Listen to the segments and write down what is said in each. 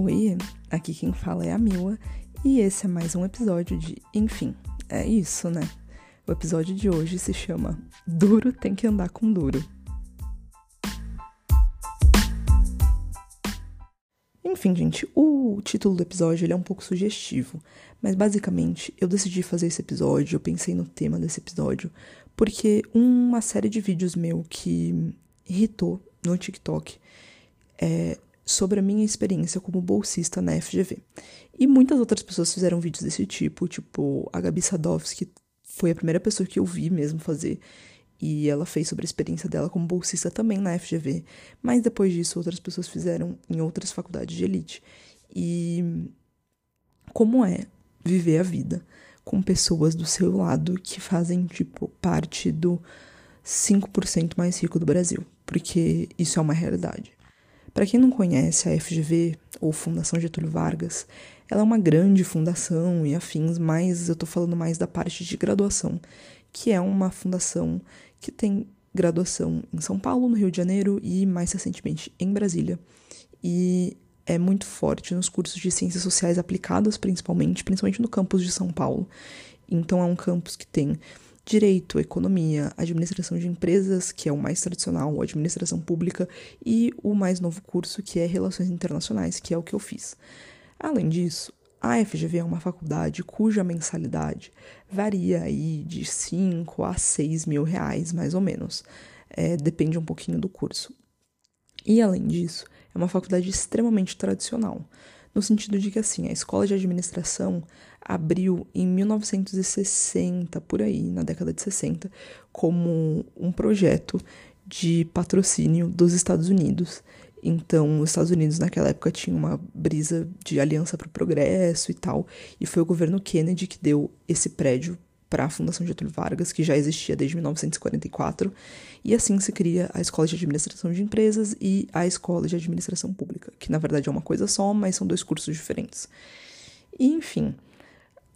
Oi, aqui quem fala é a Mila e esse é mais um episódio de Enfim, é isso, né? O episódio de hoje se chama Duro tem que andar com duro. Enfim, gente, o título do episódio ele é um pouco sugestivo, mas basicamente eu decidi fazer esse episódio, eu pensei no tema desse episódio, porque uma série de vídeos meu que irritou no TikTok é, sobre a minha experiência como bolsista na FGV. E muitas outras pessoas fizeram vídeos desse tipo, tipo a Gabi Sadovski foi a primeira pessoa que eu vi mesmo fazer. E ela fez sobre a experiência dela como bolsista também na FGV. Mas depois disso, outras pessoas fizeram em outras faculdades de elite. E como é viver a vida com pessoas do seu lado que fazem, tipo, parte do 5% mais rico do Brasil. Porque isso é uma realidade. Para quem não conhece a FGV, ou Fundação Getúlio Vargas, ela é uma grande fundação e afins, mas eu estou falando mais da parte de graduação, que é uma fundação que tem graduação em São Paulo, no Rio de Janeiro e mais recentemente em Brasília. E é muito forte nos cursos de ciências sociais aplicadas, principalmente, principalmente no campus de São Paulo. Então é um campus que tem direito, economia, administração de empresas, que é o mais tradicional, administração pública, e o mais novo curso, que é relações internacionais, que é o que eu fiz. Além disso, a FGV é uma faculdade cuja mensalidade varia aí de 5 a 6 mil reais, mais ou menos. É, depende um pouquinho do curso. E além disso, é uma faculdade extremamente tradicional, no sentido de que assim, a escola de administração abriu em 1960, por aí, na década de 60, como um projeto de patrocínio dos Estados Unidos. Então, os Estados Unidos naquela época tinha uma brisa de aliança para o progresso e tal, e foi o governo Kennedy que deu esse prédio para a Fundação Getúlio Vargas, que já existia desde 1944, e assim se cria a Escola de Administração de Empresas e a Escola de Administração Pública, que na verdade é uma coisa só, mas são dois cursos diferentes. E, enfim,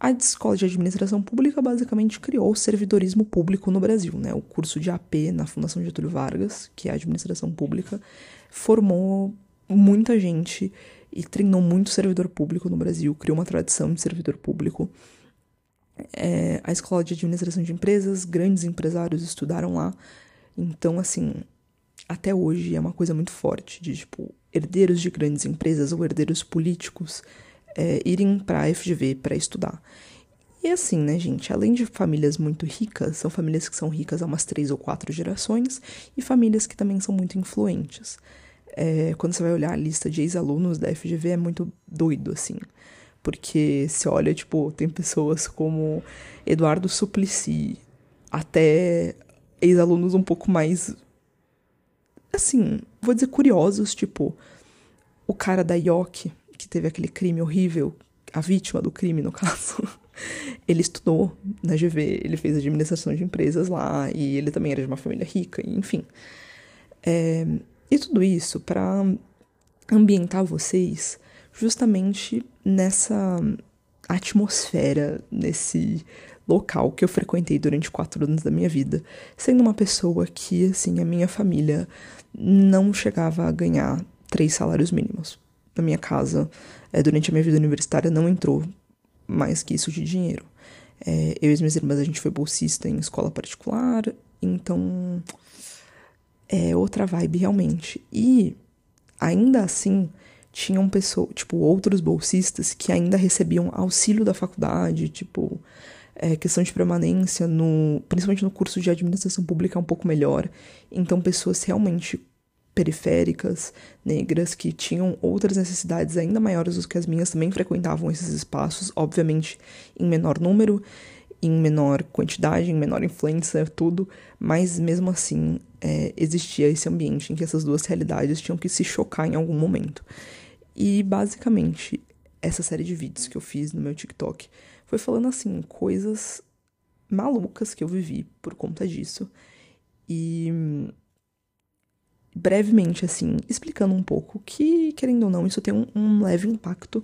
a Escola de Administração Pública basicamente criou o servidorismo público no Brasil, né? O curso de AP na Fundação Getúlio Vargas, que é a administração pública, formou muita gente e treinou muito servidor público no Brasil, criou uma tradição de servidor público. É, a Escola de Administração de Empresas, grandes empresários estudaram lá. Então, assim, até hoje é uma coisa muito forte de, tipo, herdeiros de grandes empresas ou herdeiros políticos é, irem para a FGV para estudar. E assim, né, gente? Além de famílias muito ricas, são famílias que são ricas há umas três ou quatro gerações e famílias que também são muito influentes. É, quando você vai olhar a lista de ex-alunos da FGV, é muito doido, assim. Porque se olha, tipo, tem pessoas como Eduardo Suplicy, até ex-alunos um pouco mais. Assim, vou dizer curiosos, tipo, o cara da que teve aquele crime horrível, a vítima do crime, no caso, ele estudou na GV, ele fez administração de empresas lá, e ele também era de uma família rica, enfim. É, e tudo isso para ambientar vocês justamente nessa atmosfera, nesse local que eu frequentei durante quatro anos da minha vida, sendo uma pessoa que, assim, a minha família não chegava a ganhar três salários mínimos na minha casa é, durante a minha vida universitária não entrou mais que isso de dinheiro. É, eu e as minhas irmãs, a gente foi bolsista em escola particular, então é outra vibe realmente. E ainda assim, tinham pessoas, tipo, outros bolsistas que ainda recebiam auxílio da faculdade, tipo, é, questão de permanência, no, principalmente no curso de administração pública é um pouco melhor. Então, pessoas realmente periféricas, negras, que tinham outras necessidades ainda maiores do que as minhas, também frequentavam esses espaços, obviamente em menor número, em menor quantidade, em menor influência, tudo, mas mesmo assim é, existia esse ambiente em que essas duas realidades tinham que se chocar em algum momento. E basicamente, essa série de vídeos que eu fiz no meu TikTok foi falando assim, coisas malucas que eu vivi por conta disso. E brevemente, assim, explicando um pouco que, querendo ou não, isso tem um, um leve impacto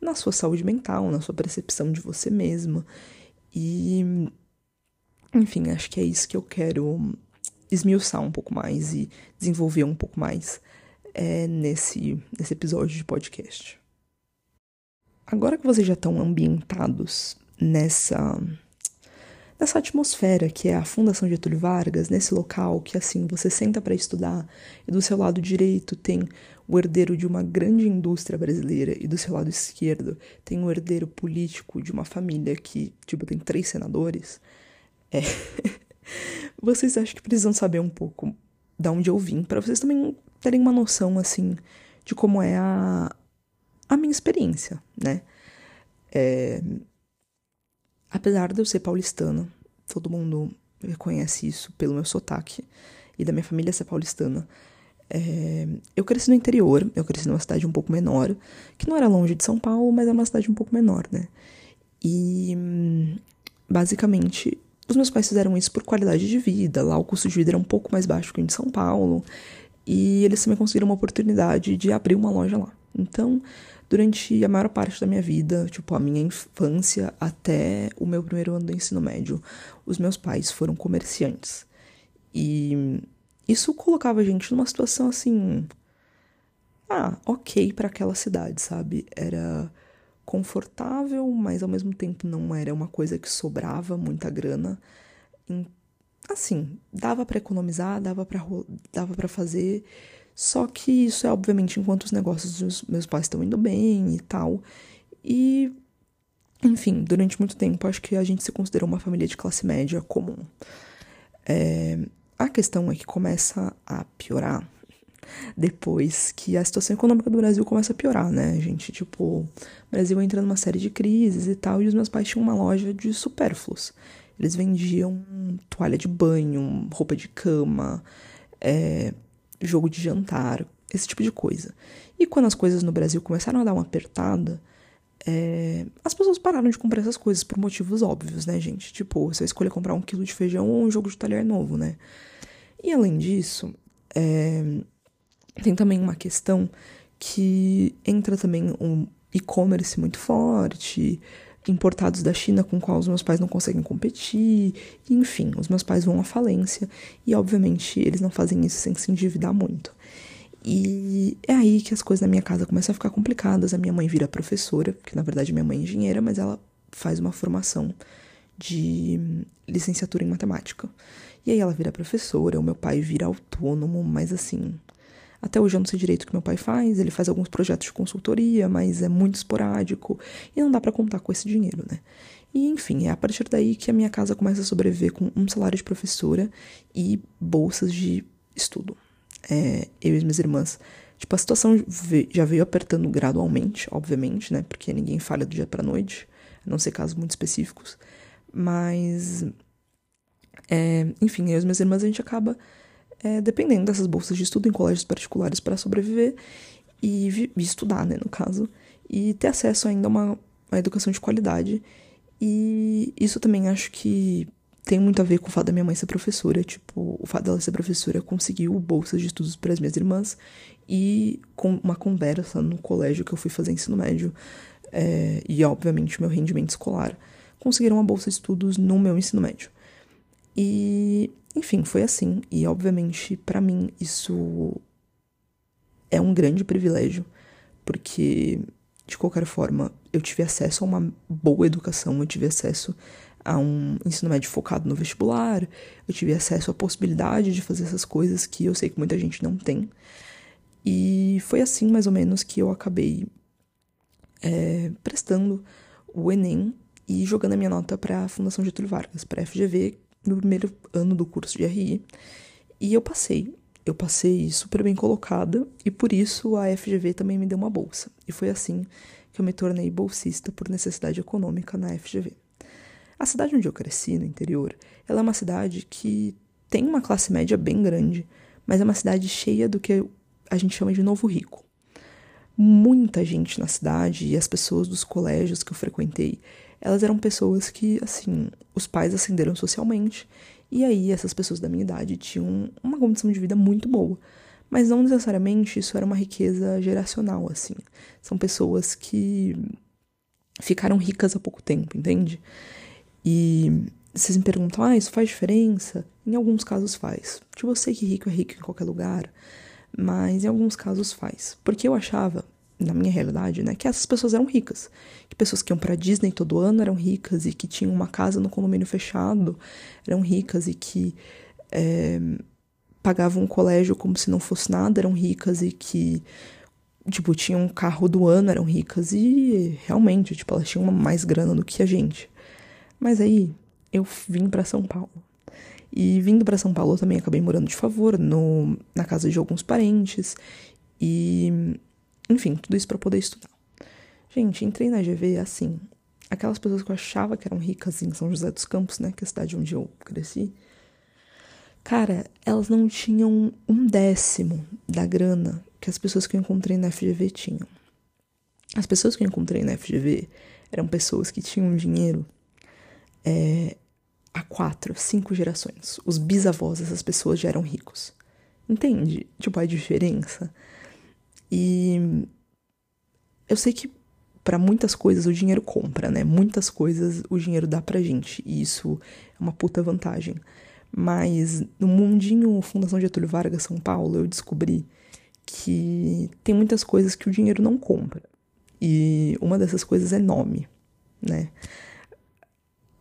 na sua saúde mental, na sua percepção de você mesma. E, enfim, acho que é isso que eu quero esmiuçar um pouco mais e desenvolver um pouco mais é, nesse, nesse episódio de podcast. agora que vocês já estão ambientados nessa nessa atmosfera que é a Fundação Getúlio Vargas, nesse local que assim você senta para estudar e do seu lado direito tem o herdeiro de uma grande indústria brasileira e do seu lado esquerdo tem o herdeiro político de uma família que tipo tem três senadores, é vocês acham que precisam saber um pouco da onde eu vim para vocês também terem uma noção assim de como é a a minha experiência, né? É, apesar de eu ser paulistana, todo mundo reconhece isso pelo meu sotaque e da minha família ser paulistana. É, eu cresci no interior, eu cresci numa cidade um pouco menor, que não era longe de São Paulo, mas era uma cidade um pouco menor, né? E basicamente os meus pais fizeram isso por qualidade de vida. Lá o custo de vida era um pouco mais baixo que de São Paulo. E eles também conseguiram uma oportunidade de abrir uma loja lá. Então, durante a maior parte da minha vida, tipo a minha infância até o meu primeiro ano do ensino médio, os meus pais foram comerciantes. E isso colocava a gente numa situação assim, ah, OK para aquela cidade, sabe? Era confortável, mas ao mesmo tempo não era uma coisa que sobrava muita grana. Assim, dava para economizar, dava para dava para fazer só que isso é obviamente enquanto os negócios dos meus pais estão indo bem e tal. E, enfim, durante muito tempo acho que a gente se considerou uma família de classe média comum. É, a questão é que começa a piorar depois que a situação econômica do Brasil começa a piorar, né, gente? Tipo, o Brasil entra numa série de crises e tal, e os meus pais tinham uma loja de supérfluos. Eles vendiam toalha de banho, roupa de cama, é, jogo de jantar, esse tipo de coisa. E quando as coisas no Brasil começaram a dar uma apertada, é, as pessoas pararam de comprar essas coisas por motivos óbvios, né, gente? Tipo, você escolher comprar um quilo de feijão ou um jogo de talher novo, né? E além disso, é, tem também uma questão que entra também um e-commerce muito forte, importados da China com qual os meus pais não conseguem competir, enfim, os meus pais vão à falência e obviamente eles não fazem isso sem se endividar muito. E é aí que as coisas na minha casa começam a ficar complicadas. A minha mãe vira professora, que na verdade minha mãe é engenheira, mas ela faz uma formação de licenciatura em matemática. E aí ela vira professora, o meu pai vira autônomo, mas assim, até hoje eu não sei direito o que meu pai faz, ele faz alguns projetos de consultoria, mas é muito esporádico e não dá para contar com esse dinheiro, né? E enfim, é a partir daí que a minha casa começa a sobreviver com um salário de professora e bolsas de estudo. É, eu e as minhas irmãs. Tipo, a situação já veio apertando gradualmente, obviamente, né? Porque ninguém falha do dia pra noite, a não ser casos muito específicos. Mas. É, enfim, eu e as minhas irmãs a gente acaba é, dependendo dessas bolsas de estudo em colégios particulares para sobreviver e, estudar, né, no caso, e ter acesso ainda a uma, uma educação de qualidade. E isso também acho que tem muito a ver com o fato da minha mãe ser professora. Tipo, o fato dela ser professora conseguiu bolsas de estudos para as minhas irmãs e com uma conversa no colégio que eu fui fazer ensino médio é, e, obviamente, meu rendimento escolar, conseguiram uma bolsa de estudos no meu ensino médio. E enfim, foi assim. E obviamente, para mim, isso é um grande privilégio, porque de qualquer forma, eu tive acesso a uma boa educação, eu tive acesso a um ensino médio focado no vestibular, eu tive acesso à possibilidade de fazer essas coisas que eu sei que muita gente não tem. E foi assim, mais ou menos, que eu acabei é, prestando o Enem e jogando a minha nota para a Fundação Getúlio Vargas, para a FGV, no primeiro ano do curso de RI. E eu passei. Eu passei super bem colocada e por isso a FGV também me deu uma bolsa. E foi assim que eu me tornei bolsista por necessidade econômica na FGV. A cidade onde eu cresci, no interior, ela é uma cidade que tem uma classe média bem grande, mas é uma cidade cheia do que a gente chama de novo rico. Muita gente na cidade e as pessoas dos colégios que eu frequentei elas eram pessoas que, assim, os pais ascenderam socialmente, e aí essas pessoas da minha idade tinham uma condição de vida muito boa. Mas não necessariamente isso era uma riqueza geracional, assim. São pessoas que ficaram ricas há pouco tempo, entende? E vocês me perguntam, ah, isso faz diferença? Em alguns casos faz. Tipo, eu sei que rico é rico em qualquer lugar, mas em alguns casos faz. Porque eu achava, na minha realidade, né, que essas pessoas eram ricas. Que pessoas que iam pra Disney todo ano eram ricas e que tinham uma casa no condomínio fechado eram ricas e que é, pagavam um colégio como se não fosse nada eram ricas e que, tipo, tinham um carro do ano eram ricas e realmente, tipo, elas tinham mais grana do que a gente. Mas aí eu vim para São Paulo. E vindo para São Paulo eu também acabei morando de favor no, na casa de alguns parentes. E enfim, tudo isso para poder estudar. Gente, entrei na GV assim. Aquelas pessoas que eu achava que eram ricas em São José dos Campos, né? Que é a cidade onde eu cresci. Cara, elas não tinham um décimo da grana que as pessoas que eu encontrei na FGV tinham. As pessoas que eu encontrei na FGV eram pessoas que tinham dinheiro é, há quatro, cinco gerações. Os bisavós dessas pessoas já eram ricos. Entende? Tipo, a diferença. E eu sei que para muitas coisas o dinheiro compra, né? Muitas coisas o dinheiro dá pra gente. E isso é uma puta vantagem. Mas no mundinho Fundação Getúlio Vargas São Paulo, eu descobri que tem muitas coisas que o dinheiro não compra. E uma dessas coisas é nome, né?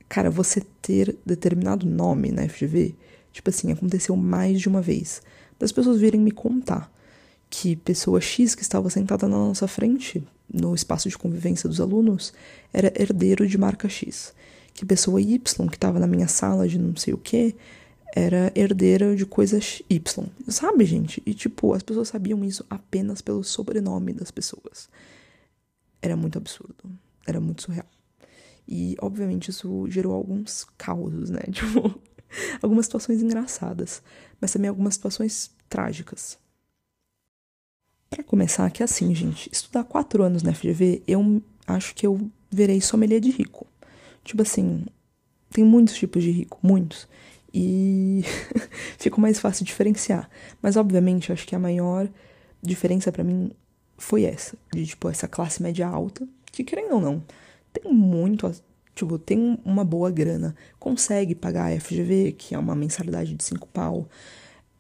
Cara, você ter determinado nome na FGV, tipo assim, aconteceu mais de uma vez. Das pessoas virem me contar que pessoa X que estava sentada na nossa frente, no espaço de convivência dos alunos, era herdeiro de marca X. Que pessoa Y que estava na minha sala de não sei o que era herdeira de coisa Y. Sabe, gente? E tipo, as pessoas sabiam isso apenas pelo sobrenome das pessoas. Era muito absurdo. Era muito surreal. E, obviamente, isso gerou alguns causos, né? Tipo, algumas situações engraçadas, mas também algumas situações trágicas. Para começar, que assim, gente, estudar quatro anos na FGV, eu acho que eu verei sommelier de rico. Tipo assim, tem muitos tipos de rico, muitos. E ficou mais fácil diferenciar. Mas, obviamente, acho que a maior diferença para mim foi essa. De, tipo, essa classe média alta, que querendo ou não, tem muito, tipo, tem uma boa grana, consegue pagar a FGV, que é uma mensalidade de cinco pau,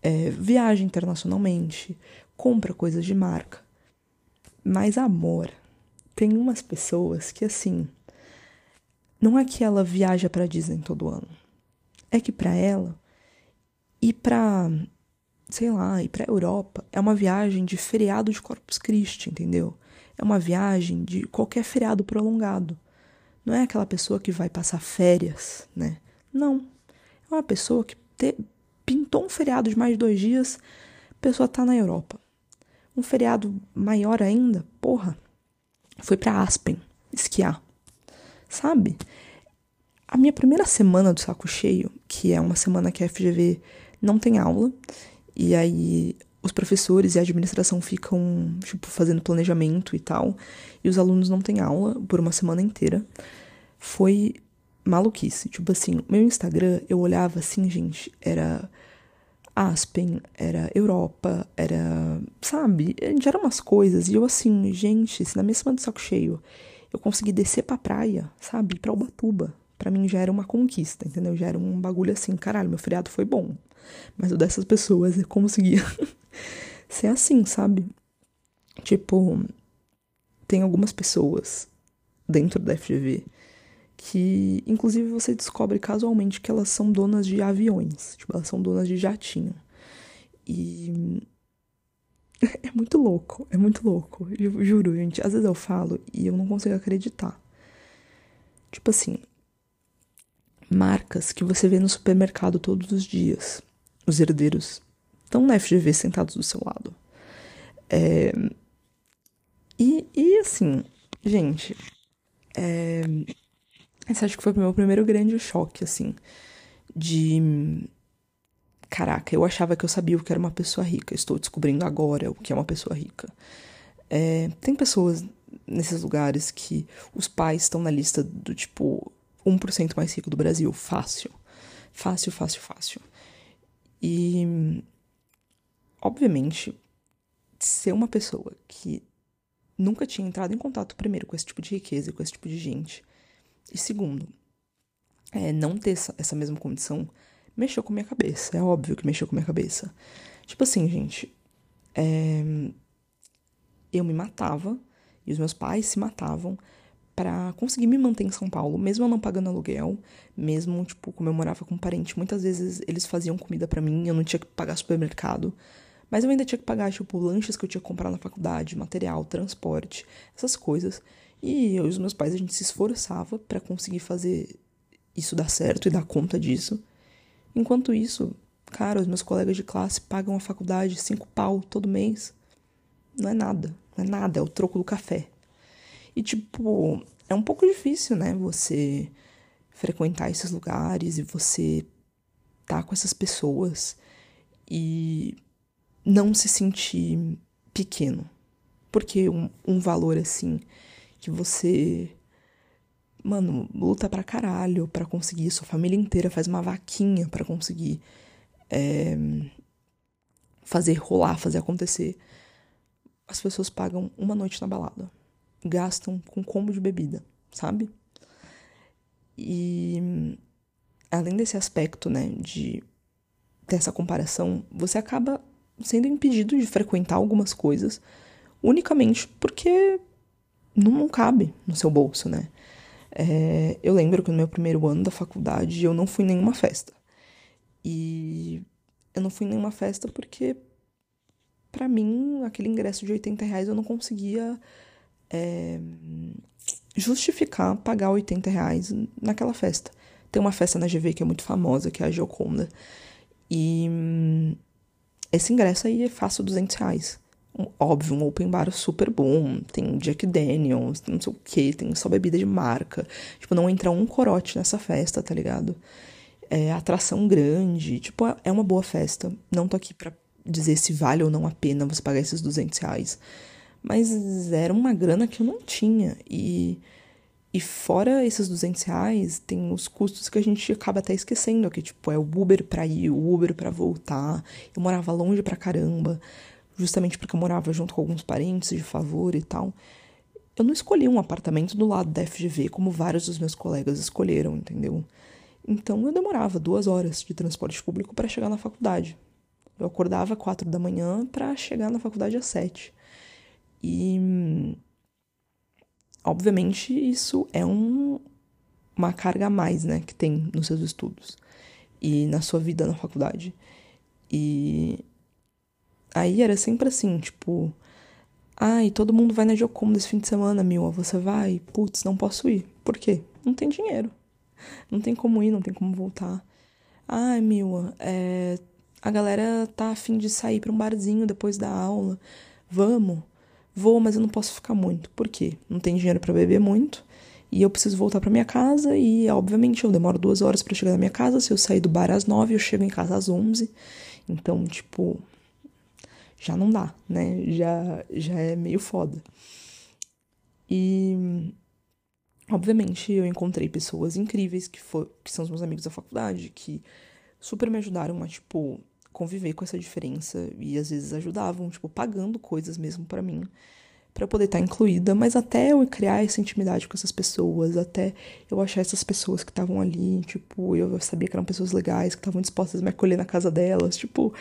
é, viaja internacionalmente, compra coisas de marca. Mas amor, tem umas pessoas que assim, não é que ela viaja para Disney todo ano. É que para ela ir para, sei lá, ir para Europa é uma viagem de feriado de Corpus Christi, entendeu? É uma viagem de qualquer feriado prolongado. Não é aquela pessoa que vai passar férias, né? Não. É uma pessoa que te, pintou um feriado de mais de dois dias, a pessoa tá na Europa. Um feriado maior ainda, porra, foi para Aspen esquiar. Sabe? A minha primeira semana do saco cheio, que é uma semana que a FGV não tem aula, e aí os professores e a administração ficam, tipo, fazendo planejamento e tal, e os alunos não têm aula por uma semana inteira. Foi maluquice. Tipo assim, meu Instagram, eu olhava assim, gente, era Aspen, era Europa, era. Sabe? Já eram umas coisas. E eu assim, gente, se na minha semana de saco cheio eu consegui descer pra praia, sabe? Pra Ubatuba. Pra mim já era uma conquista, entendeu? Já era um bagulho assim, caralho, meu feriado foi bom. Mas o dessas pessoas eu conseguia ser assim, sabe? Tipo, tem algumas pessoas dentro da FGV que inclusive você descobre casualmente que elas são donas de aviões, tipo, elas são donas de jatinho. E é muito louco, é muito louco. Eu juro, gente, às vezes eu falo e eu não consigo acreditar. Tipo assim, marcas que você vê no supermercado todos os dias. Os herdeiros estão na FGV sentados do seu lado. É... E, e assim, gente, é... Esse acho que foi o meu primeiro grande choque, assim, de. Caraca, eu achava que eu sabia o que era uma pessoa rica. Estou descobrindo agora o que é uma pessoa rica. É, tem pessoas nesses lugares que os pais estão na lista do tipo 1% mais rico do Brasil. Fácil. Fácil, fácil, fácil. E. Obviamente, ser uma pessoa que nunca tinha entrado em contato primeiro com esse tipo de riqueza e com esse tipo de gente e segundo, é, não ter essa, mesma condição mexeu com minha cabeça. É óbvio que mexeu com minha cabeça. Tipo assim, gente. É, eu me matava E os meus pais se matavam para conseguir me manter em São Paulo, mesmo eu não pagando aluguel, mesmo, tipo, como eu morava com um parente, muitas vezes eles faziam comida para mim, eu não tinha que pagar supermercado, mas eu ainda tinha que pagar, tipo, lanches que eu tinha que comprar na faculdade, material, transporte, essas coisas. E eu e os meus pais, a gente se esforçava para conseguir fazer isso dar certo e dar conta disso. Enquanto isso, cara, os meus colegas de classe pagam a faculdade cinco pau todo mês. Não é nada, não é nada, é o troco do café. E, tipo, é um pouco difícil, né? Você frequentar esses lugares e você tá com essas pessoas e não se sentir pequeno. Porque um, um valor assim que você mano, luta pra caralho pra conseguir, sua família inteira faz uma vaquinha para conseguir é, fazer rolar, fazer acontecer. As pessoas pagam uma noite na balada gastam com combo de bebida, sabe? E além desse aspecto, né, de ter essa comparação, você acaba sendo impedido de frequentar algumas coisas unicamente porque não, cabe no seu bolso, né? É, eu lembro que no meu primeiro ano da faculdade eu não fui em nenhuma festa. E eu não fui em nenhuma festa porque, para mim, aquele ingresso de 80 reais eu não conseguia é, justificar pagar 80 reais naquela festa. Tem uma festa na GV que é muito famosa, que é a Gioconda. E hum, esse ingresso aí é fácil 200 reais. Óbvio, um open bar super bom. Tem Jack Daniels, não sei o que, tem só bebida de marca. Tipo, não entra um corote nessa festa, tá ligado? É atração grande. Tipo, é uma boa festa. Não tô aqui pra dizer se vale ou não a pena você pagar esses 200 reais. Mas era uma grana que eu não tinha. E, e fora esses 200 reais, tem os custos que a gente acaba até esquecendo, que tipo, é o Uber pra ir, o Uber pra voltar. Eu morava longe pra caramba, justamente porque eu morava junto com alguns parentes de favor e tal. Eu não escolhi um apartamento do lado da FGV, como vários dos meus colegas escolheram, entendeu? Então eu demorava duas horas de transporte público para chegar na faculdade. Eu acordava às quatro da manhã para chegar na faculdade às sete. E obviamente isso é um, uma carga a mais, né, que tem nos seus estudos e na sua vida na faculdade. E aí era sempre assim, tipo, ai, todo mundo vai na Jocom esse fim de semana, Mil, você vai? Putz, não posso ir. Por quê? Não tem dinheiro. Não tem como ir, não tem como voltar. Ai, Mil, é, a galera tá afim de sair para um barzinho depois da aula. Vamos. Vou, mas eu não posso ficar muito. Por quê? Não tem dinheiro para beber muito. E eu preciso voltar para minha casa e, obviamente, eu demoro duas horas para chegar na minha casa. Se eu sair do bar às nove, eu chego em casa às onze. Então, tipo, já não dá, né? Já, já é meio foda. E, obviamente, eu encontrei pessoas incríveis que, for, que são os meus amigos da faculdade, que super me ajudaram a, tipo, conviver com essa diferença e às vezes ajudavam, tipo, pagando coisas mesmo para mim, para poder estar tá incluída, mas até eu criar essa intimidade com essas pessoas, até eu achar essas pessoas que estavam ali, tipo, eu sabia que eram pessoas legais, que estavam dispostas a me acolher na casa delas, tipo,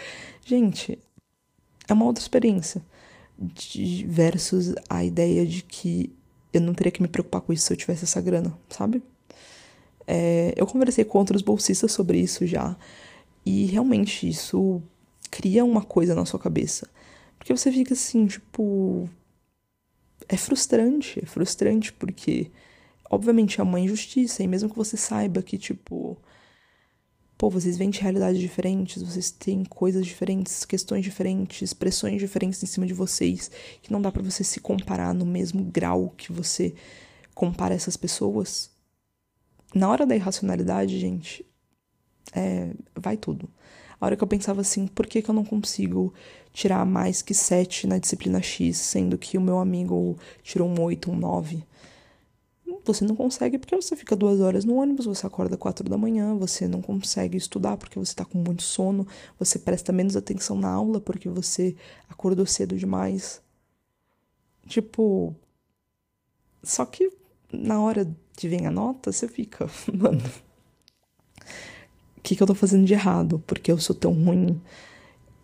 gente, é uma outra experiência de, versus a ideia de que eu não teria que me preocupar com isso se eu tivesse essa grana, sabe? É, eu conversei com outros bolsistas sobre isso já, e realmente isso cria uma coisa na sua cabeça. Porque você fica assim, tipo. É frustrante, é frustrante porque, obviamente, é uma injustiça, e mesmo que você saiba que, tipo. Pô, vocês vêm de realidades diferentes, vocês têm coisas diferentes, questões diferentes, pressões diferentes em cima de vocês, que não dá para você se comparar no mesmo grau que você compara essas pessoas. Na hora da irracionalidade, gente, é, vai tudo. A hora que eu pensava assim, por que, que eu não consigo tirar mais que 7 na disciplina X, sendo que o meu amigo tirou um 8, um 9? Você não consegue porque você fica duas horas no ônibus, você acorda quatro da manhã, você não consegue estudar porque você tá com muito sono, você presta menos atenção na aula porque você acordou cedo demais. Tipo. Só que na hora de vir a nota, você fica, mano que, que eu tô fazendo de errado? Porque eu sou tão ruim?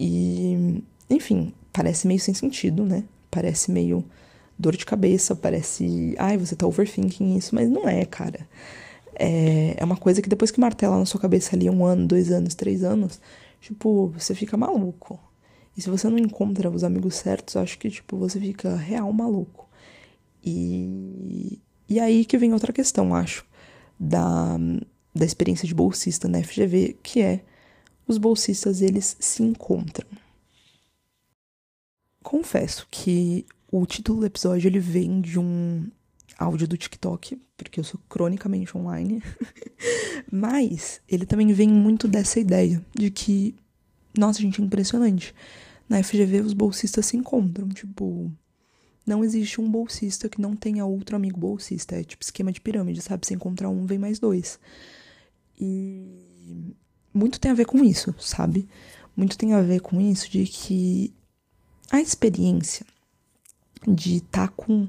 E, enfim, parece meio sem sentido, né? Parece meio dor de cabeça, parece, ai, você tá overthinking isso, mas não é, cara. É, é uma coisa que depois que martela na sua cabeça ali um ano, dois anos, três anos, tipo, você fica maluco. E se você não encontra os amigos certos, acho que, tipo, você fica real maluco. E, e aí que vem outra questão, acho, da, da experiência de bolsista na FGV, que é os bolsistas, eles se encontram. Confesso que o título do episódio, ele vem de um áudio do TikTok, porque eu sou cronicamente online, mas ele também vem muito dessa ideia de que, nossa, gente, é impressionante. Na FGV os bolsistas se encontram, tipo, não existe um bolsista que não tenha outro amigo bolsista, é tipo esquema de pirâmide, sabe? Se encontrar um, vem mais dois. E muito tem a ver com isso, sabe? Muito tem a ver com isso de que a experiência de estar tá com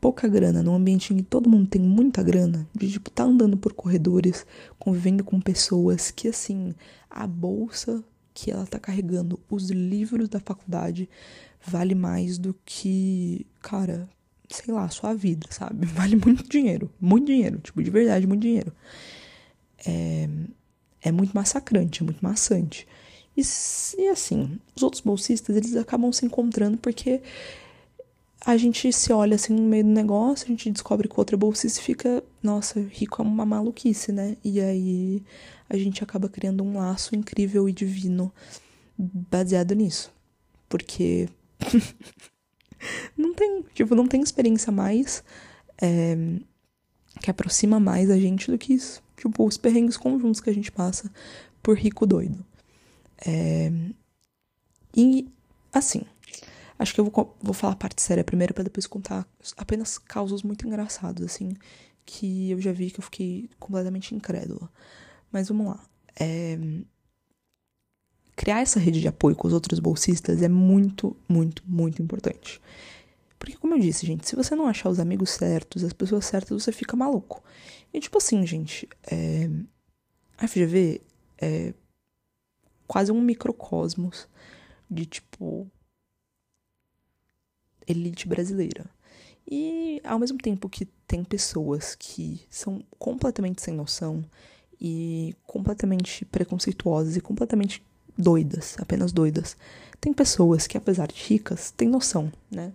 pouca grana, num ambiente em que todo mundo tem muita grana, de tipo tá andando por corredores, convivendo com pessoas que assim, a bolsa que ela tá carregando, os livros da faculdade vale mais do que, cara, sei lá, sua vida, sabe? Vale muito dinheiro, muito dinheiro, tipo, de verdade, muito dinheiro. É, é muito massacrante, é muito maçante. E, e assim, os outros bolsistas, eles acabam se encontrando porque a gente se olha assim no meio do negócio, a gente descobre que o outro é bolsista e fica, nossa, rico é uma maluquice, né? E aí a gente acaba criando um laço incrível e divino baseado nisso. Porque não tem, tipo, não tem experiência mais é, que aproxima mais a gente do que isso. Tipo, os perrengues conjuntos que a gente passa por rico doido. É, e, assim, Acho que eu vou, vou falar a parte séria primeiro para depois contar apenas causos muito engraçados, assim, que eu já vi que eu fiquei completamente incrédula. Mas vamos lá. É... Criar essa rede de apoio com os outros bolsistas é muito, muito, muito importante. Porque, como eu disse, gente, se você não achar os amigos certos, as pessoas certas, você fica maluco. E, tipo assim, gente, é... a FGV é quase um microcosmos de, tipo, elite brasileira. E ao mesmo tempo que tem pessoas que são completamente sem noção e completamente preconceituosas e completamente doidas, apenas doidas, tem pessoas que, apesar de ricas, têm noção, né?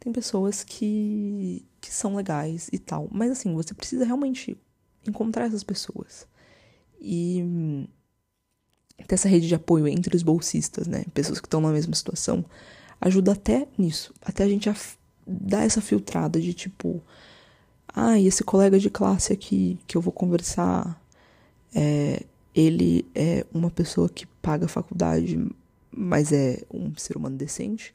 Tem pessoas que, que são legais e tal. Mas assim, você precisa realmente encontrar essas pessoas. E ter essa rede de apoio entre os bolsistas, né? Pessoas que estão na mesma situação ajuda até nisso. Até a gente dar essa filtrada de tipo, ah, esse colega de classe aqui que eu vou conversar, é, ele é uma pessoa que paga a faculdade, mas é um ser humano decente?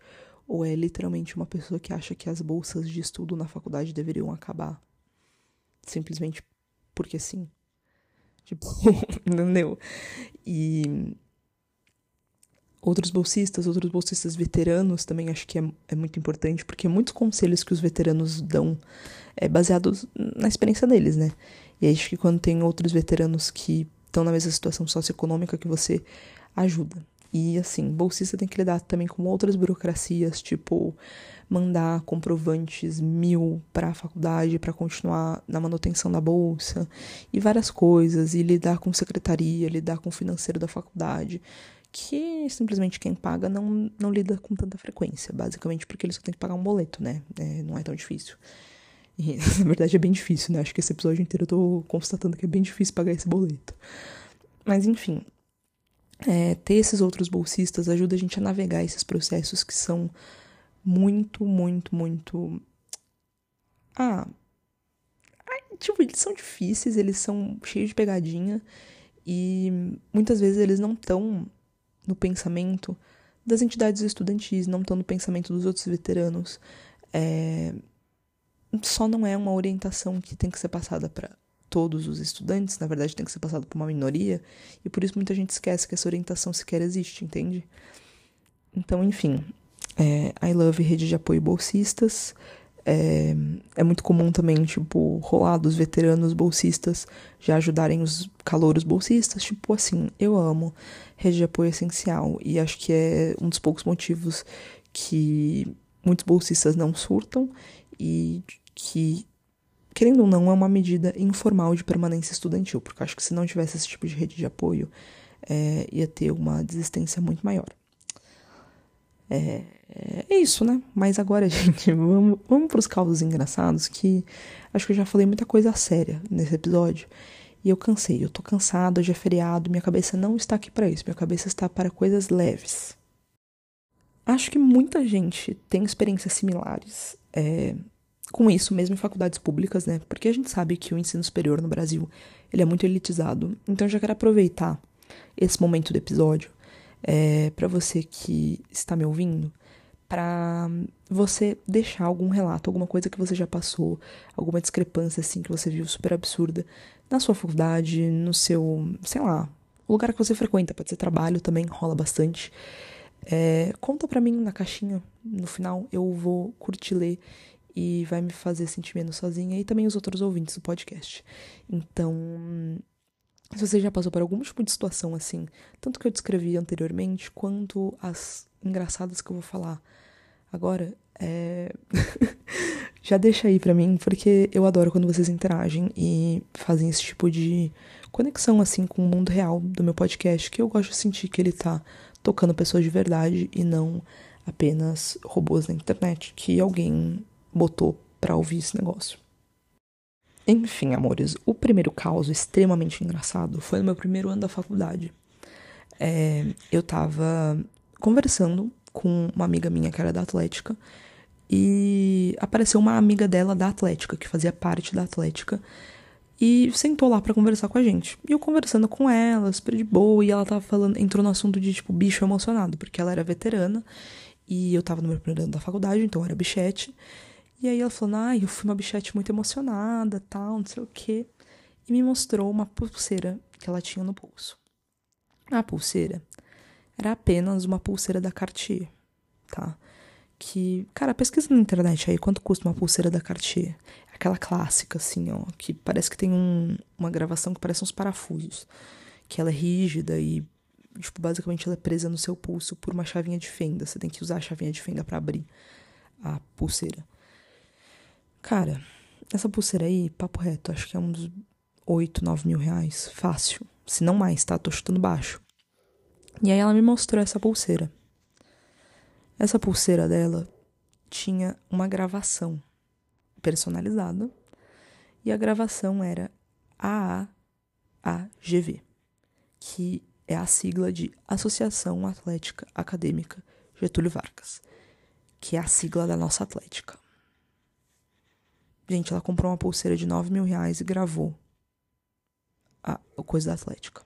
Ou é literalmente uma pessoa que acha que as bolsas de estudo na faculdade deveriam acabar? Simplesmente porque sim. Tipo, entendeu? E outros bolsistas, outros bolsistas veteranos também acho que é, é muito importante, porque muitos conselhos que os veteranos dão é baseados na experiência deles, né? E acho que quando tem outros veteranos que estão na mesma situação socioeconômica que você, ajuda. E assim, bolsista tem que lidar também com outras burocracias, tipo mandar comprovantes mil para a faculdade para continuar na manutenção da bolsa e várias coisas, e lidar com secretaria, lidar com o financeiro da faculdade que simplesmente quem paga não, não lida com tanta frequência, basicamente porque ele só tem que pagar um boleto, né? É, não é tão difícil. E, na verdade é bem difícil, né? Acho que esse episódio inteiro eu tô constatando que é bem difícil pagar esse boleto. Mas enfim, é, ter esses outros bolsistas ajuda a gente a navegar esses processos que são muito, muito, muito. Ah. Tipo, eles são difíceis, eles são cheios de pegadinha e muitas vezes eles não estão no pensamento das entidades estudantis, não estão no pensamento dos outros veteranos. É, só não é uma orientação que tem que ser passada para todos os estudantes, na verdade tem que ser passada para uma minoria, e por isso muita gente esquece que essa orientação sequer existe, entende? Então, enfim, é, I Love Rede de Apoio Bolsistas, é, é muito comum também, tipo, rolar dos veteranos bolsistas já ajudarem os calouros bolsistas. Tipo assim, eu amo rede de apoio essencial. E acho que é um dos poucos motivos que muitos bolsistas não surtam e que, querendo ou não, é uma medida informal de permanência estudantil, porque acho que se não tivesse esse tipo de rede de apoio, é, ia ter uma desistência muito maior. É, é isso, né? Mas agora, gente, vamos, vamos para os causos engraçados, que acho que eu já falei muita coisa séria nesse episódio. E eu cansei, eu tô cansada, hoje é feriado, minha cabeça não está aqui para isso, minha cabeça está para coisas leves. Acho que muita gente tem experiências similares é, com isso, mesmo em faculdades públicas, né? Porque a gente sabe que o ensino superior no Brasil ele é muito elitizado. Então eu já quero aproveitar esse momento do episódio é, para você que está me ouvindo, para você deixar algum relato, alguma coisa que você já passou, alguma discrepância assim que você viu super absurda na sua faculdade, no seu, sei lá, o lugar que você frequenta, pode ser trabalho também, rola bastante. É, conta pra mim na caixinha, no final eu vou curtir ler e vai me fazer sentir menos sozinha e também os outros ouvintes do podcast. Então, se você já passou por algum tipo de situação assim, tanto que eu descrevi anteriormente, quanto as engraçadas que eu vou falar agora, é... já deixa aí pra mim, porque eu adoro quando vocês interagem e fazem esse tipo de conexão assim com o mundo real do meu podcast, que eu gosto de sentir que ele tá tocando pessoas de verdade e não apenas robôs na internet que alguém botou pra ouvir esse negócio. Enfim, amores, o primeiro caso extremamente engraçado foi no meu primeiro ano da faculdade. É, eu tava conversando com uma amiga minha que era da Atlética e apareceu uma amiga dela da Atlética, que fazia parte da Atlética, e sentou lá para conversar com a gente. E eu conversando com ela, super de boa, e ela tava falando, entrou no assunto de tipo bicho emocionado, porque ela era veterana e eu tava no meu primeiro ano da faculdade, então eu era bichete. E aí ela falou, ai, eu fui uma bichete muito emocionada, tal, não sei o quê. E me mostrou uma pulseira que ela tinha no pulso. A pulseira era apenas uma pulseira da Cartier, tá? Que, cara, pesquisa na internet aí quanto custa uma pulseira da Cartier. Aquela clássica, assim, ó, que parece que tem um, uma gravação que parece uns parafusos. Que ela é rígida e, tipo, basicamente ela é presa no seu pulso por uma chavinha de fenda. Você tem que usar a chavinha de fenda para abrir a pulseira. Cara, essa pulseira aí, papo reto, acho que é uns 8, 9 mil reais. Fácil. Se não mais, tá? Tô chutando baixo. E aí ela me mostrou essa pulseira. Essa pulseira dela tinha uma gravação personalizada. E a gravação era AAAGV, que é a sigla de Associação Atlética Acadêmica Getúlio Vargas, que é a sigla da nossa Atlética. Gente, ela comprou uma pulseira de 9 mil reais e gravou a, coisa da Atlética.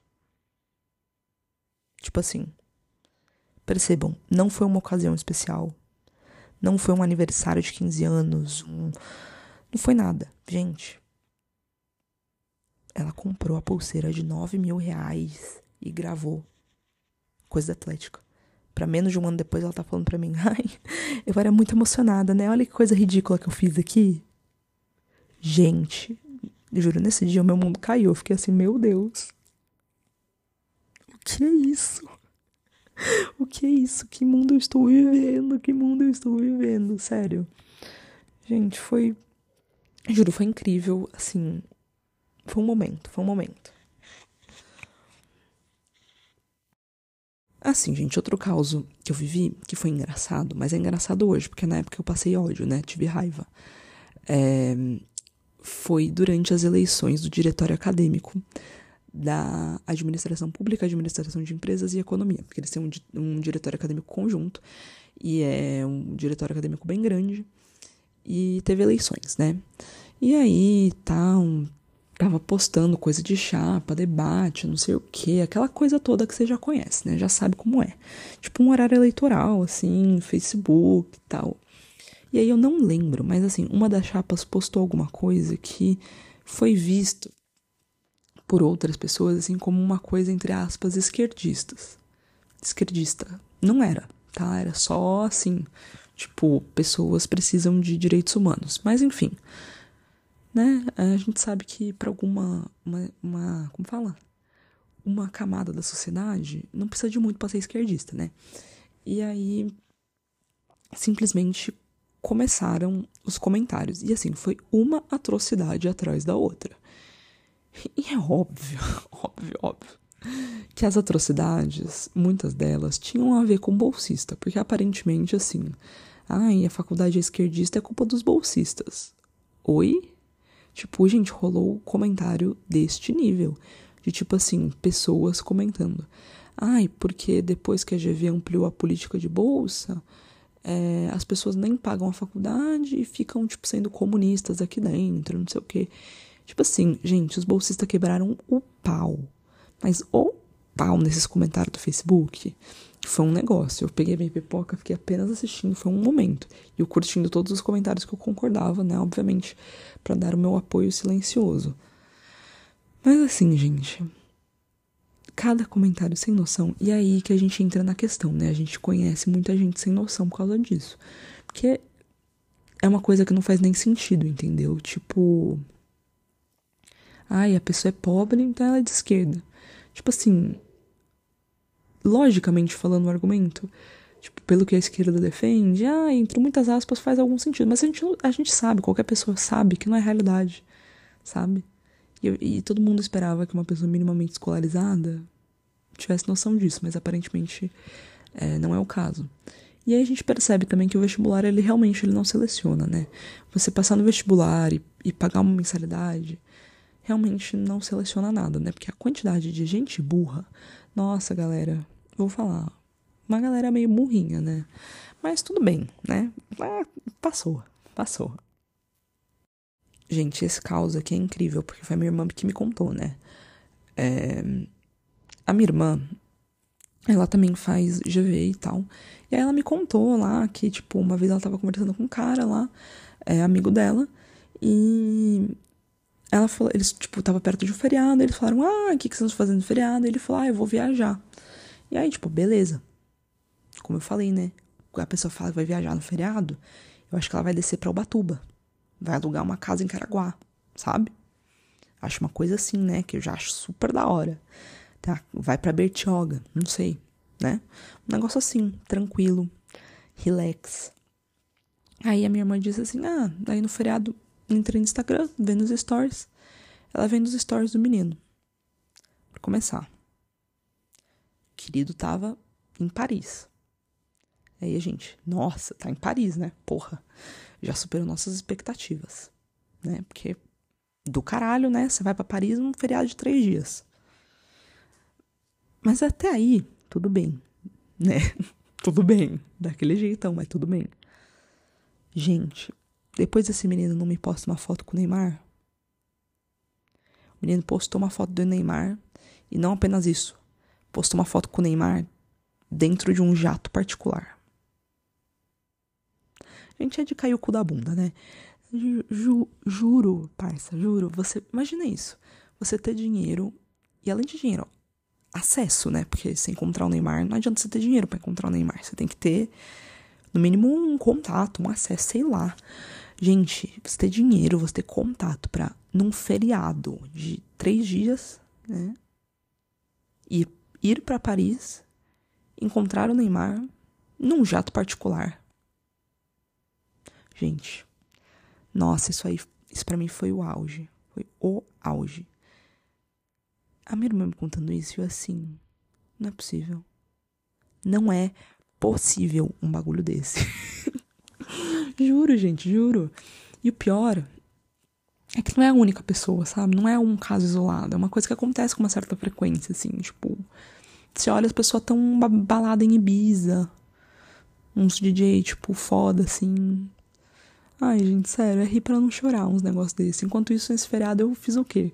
Tipo assim. Percebam, não foi uma ocasião especial. Não foi um aniversário de 15 anos. Um, não foi nada. Gente. Ela comprou a pulseira de 9 mil reais e gravou coisa da Atlética. Pra menos de um ano depois ela tá falando pra mim, ai, eu era muito emocionada, né? Olha que coisa ridícula que eu fiz aqui. Gente, juro, nesse dia o meu mundo caiu. Eu fiquei assim, meu Deus. O que é isso? O que é isso? Que mundo eu estou vivendo? Que mundo eu estou vivendo? Sério. Gente, foi. Juro, foi incrível. Assim. Foi um momento, foi um momento. Assim, gente, outro caso que eu vivi, que foi engraçado, mas é engraçado hoje, porque na época eu passei ódio, né? Tive raiva. É, foi durante as eleições do diretório acadêmico da administração pública, administração de empresas e economia, porque eles têm um, um diretório acadêmico conjunto e é um diretório acadêmico bem grande e teve eleições, né? E aí tá um, tava postando coisa de chapa, debate, não sei o que, aquela coisa toda que você já conhece, né? Já sabe como é. Tipo um horário eleitoral, assim, Facebook e tal. E aí eu não lembro, mas assim, uma das chapas postou alguma coisa que foi visto por outras pessoas assim como uma coisa entre aspas esquerdistas. Esquerdista. Não era, tá? Era só assim, tipo, pessoas precisam de direitos humanos. Mas enfim, né? A gente sabe que para alguma uma, uma, como fala? Uma camada da sociedade não precisa de muito para ser esquerdista, né? E aí simplesmente começaram os comentários. E assim, foi uma atrocidade atrás da outra. E é óbvio, óbvio, óbvio, que as atrocidades, muitas delas, tinham a ver com bolsista, porque aparentemente, assim, ai, a faculdade esquerdista é culpa dos bolsistas. Oi? Tipo, gente, rolou comentário deste nível. De tipo assim, pessoas comentando. Ai, porque depois que a GV ampliou a política de bolsa, é, as pessoas nem pagam a faculdade e ficam, tipo, sendo comunistas aqui dentro, não sei o quê. Tipo assim, gente, os bolsistas quebraram o pau. Mas o pau nesses comentários do Facebook foi um negócio. Eu peguei minha pipoca, fiquei apenas assistindo, foi um momento. E eu curtindo todos os comentários que eu concordava, né? Obviamente, para dar o meu apoio silencioso. Mas assim, gente. Cada comentário sem noção. E é aí que a gente entra na questão, né? A gente conhece muita gente sem noção por causa disso. Porque é uma coisa que não faz nem sentido, entendeu? Tipo. Ai, a pessoa é pobre, então ela é de esquerda. Tipo assim, logicamente falando o argumento, tipo, pelo que a esquerda defende, ah, entre muitas aspas faz algum sentido. Mas a gente, a gente sabe, qualquer pessoa sabe que não é realidade, sabe? E, e todo mundo esperava que uma pessoa minimamente escolarizada tivesse noção disso, mas aparentemente é, não é o caso. E aí a gente percebe também que o vestibular, ele realmente ele não seleciona, né? Você passar no vestibular e, e pagar uma mensalidade, realmente não seleciona nada, né? Porque a quantidade de gente burra, nossa, galera, vou falar, uma galera meio burrinha, né? Mas tudo bem, né? Passou, passou. Gente, esse caos aqui é incrível, porque foi a minha irmã que me contou, né? É... A minha irmã, ela também faz GV e tal. E aí ela me contou lá que, tipo, uma vez ela tava conversando com um cara lá, é, amigo dela, e ela falou, eles, tipo, tava perto de um feriado, eles falaram, ah, o que, que vocês estão fazendo no feriado? E ele falou, ah, eu vou viajar. E aí, tipo, beleza. Como eu falei, né? A pessoa fala que vai viajar no feriado, eu acho que ela vai descer pra Ubatuba. Vai alugar uma casa em Caraguá, sabe? Acho uma coisa assim, né? Que eu já acho super da hora. Tá? Vai pra Bertioga, não sei, né? Um negócio assim, tranquilo, relax. Aí a minha irmã disse assim: ah, daí no feriado entrei no Instagram, vendo os stories. Ela vendo os stories do menino. Pra começar. O querido tava em Paris. Aí a gente, nossa, tá em Paris, né? Porra, já superou nossas expectativas, né? Porque do caralho, né? Você vai para Paris num feriado de três dias. Mas até aí, tudo bem, né? tudo bem, daquele jeitão, mas tudo bem. Gente, depois desse menino não me posta uma foto com o Neymar, o menino postou uma foto do Neymar e não apenas isso, postou uma foto com o Neymar dentro de um jato particular. Gente é de cair o cu da bunda, né? Ju, juro, parça, juro. Você imagina isso. Você ter dinheiro e além de dinheiro, acesso, né? Porque se encontrar o Neymar, não adianta você ter dinheiro para encontrar o Neymar. Você tem que ter no mínimo um contato, um acesso, sei lá. Gente, você ter dinheiro, você ter contato para num feriado de três dias, né? Ir, ir para Paris, encontrar o Neymar num jato particular. Gente, nossa, isso aí, isso para mim foi o auge, foi o auge. A minha irmã me contando isso, eu assim, não é possível. Não é possível um bagulho desse. juro, gente, juro. E o pior é que não é a única pessoa, sabe? Não é um caso isolado. É uma coisa que acontece com uma certa frequência, assim. Tipo, você olha as pessoas tão balada em Ibiza. Uns DJ, tipo, foda, assim. Ai, gente, sério, é rir pra não chorar uns negócios desses. Enquanto isso, nesse feriado, eu fiz o quê?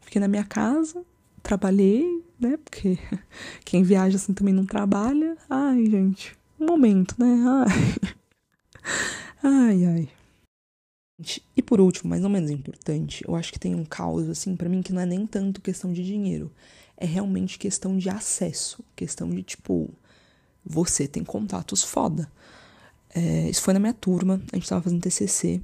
Fiquei na minha casa, trabalhei, né? Porque quem viaja assim também não trabalha. Ai, gente, um momento, né? Ai. Ai, ai. E por último, mas não menos importante, eu acho que tem um caos, assim, para mim, que não é nem tanto questão de dinheiro. É realmente questão de acesso. Questão de, tipo, você tem contatos foda. É, isso foi na minha turma, a gente tava fazendo TCC.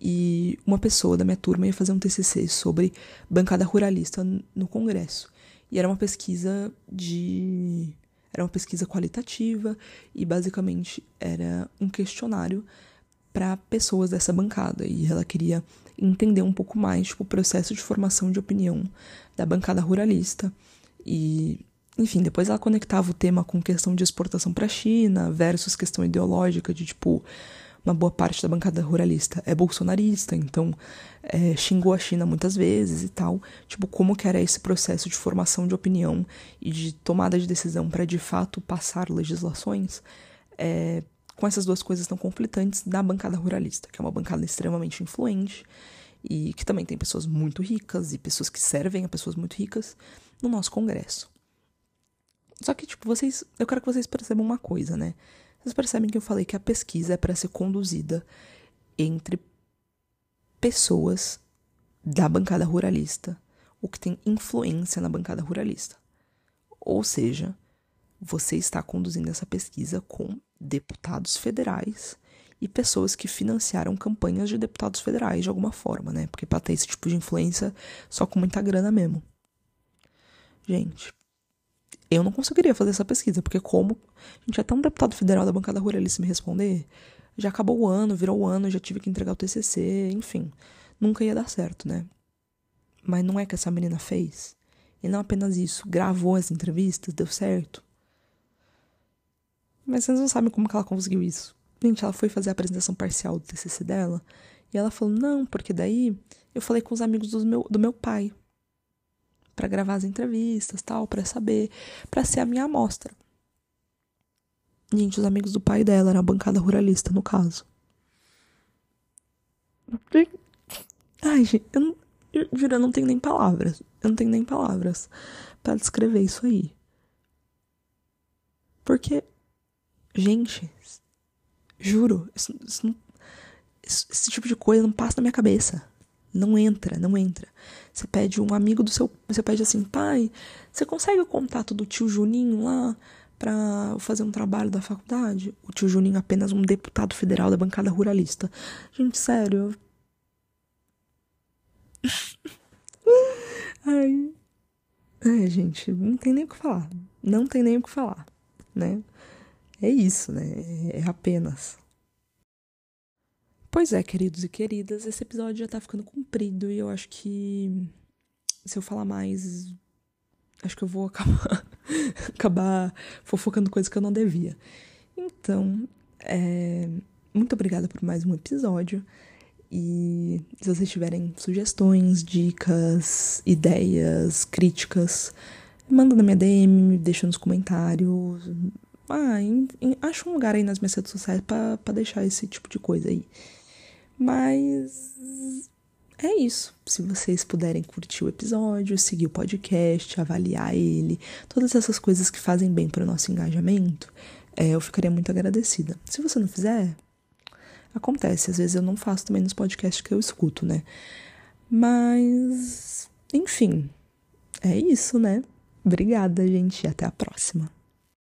E uma pessoa da minha turma ia fazer um TCC sobre bancada ruralista no Congresso. E era uma pesquisa de. Era uma pesquisa qualitativa e basicamente era um questionário para pessoas dessa bancada e ela queria entender um pouco mais tipo, o processo de formação de opinião da bancada ruralista e enfim, depois ela conectava o tema com questão de exportação para a China versus questão ideológica de tipo uma boa parte da bancada ruralista é bolsonarista, então é, xingou a China muitas vezes e tal. Tipo, como que era esse processo de formação de opinião e de tomada de decisão para de fato passar legislações é, com essas duas coisas tão conflitantes da bancada ruralista, que é uma bancada extremamente influente e que também tem pessoas muito ricas e pessoas que servem a pessoas muito ricas no nosso Congresso. Só que, tipo, vocês. Eu quero que vocês percebam uma coisa, né? Vocês percebem que eu falei que a pesquisa é para ser conduzida entre pessoas da bancada ruralista, o que tem influência na bancada ruralista. Ou seja, você está conduzindo essa pesquisa com deputados federais e pessoas que financiaram campanhas de deputados federais de alguma forma, né? Porque para ter esse tipo de influência só com muita grana mesmo. Gente, eu não conseguiria fazer essa pesquisa, porque como gente até um deputado federal da bancada ruralista me responder, já acabou o ano, virou o ano, já tive que entregar o TCC, enfim, nunca ia dar certo, né? Mas não é que essa menina fez. E não apenas isso, gravou as entrevistas, deu certo. Mas vocês não sabem como que ela conseguiu isso. Gente, ela foi fazer a apresentação parcial do TCC dela e ela falou: "Não, porque daí eu falei com os amigos do meu, do meu pai para gravar as entrevistas, tal, para saber, para ser a minha amostra. Gente, os amigos do pai dela era a bancada ruralista, no caso. Ai, gente, eu, não, eu juro, eu não tenho nem palavras. Eu não tenho nem palavras para descrever isso aí. Porque, gente, juro, isso, isso não, esse tipo de coisa não passa na minha cabeça. Não entra, não entra. Você pede um amigo do seu. Você pede assim, pai, você consegue o contato do tio Juninho lá para fazer um trabalho da faculdade? O tio Juninho é apenas um deputado federal da bancada ruralista. Gente, sério. Ai. É, gente, não tem nem o que falar. Não tem nem o que falar, né? É isso, né? É apenas. Pois é, queridos e queridas, esse episódio já tá ficando comprido e eu acho que se eu falar mais, acho que eu vou acabar, acabar fofocando coisas que eu não devia. Então, é, muito obrigada por mais um episódio. E se vocês tiverem sugestões, dicas, ideias, críticas, manda na minha DM, deixa nos comentários. Ah, acha um lugar aí nas minhas redes sociais para deixar esse tipo de coisa aí. Mas é isso. Se vocês puderem curtir o episódio, seguir o podcast, avaliar ele, todas essas coisas que fazem bem para o nosso engajamento, é, eu ficaria muito agradecida. Se você não fizer, acontece. Às vezes eu não faço também nos podcasts que eu escuto, né? Mas, enfim, é isso, né? Obrigada, gente, até a próxima.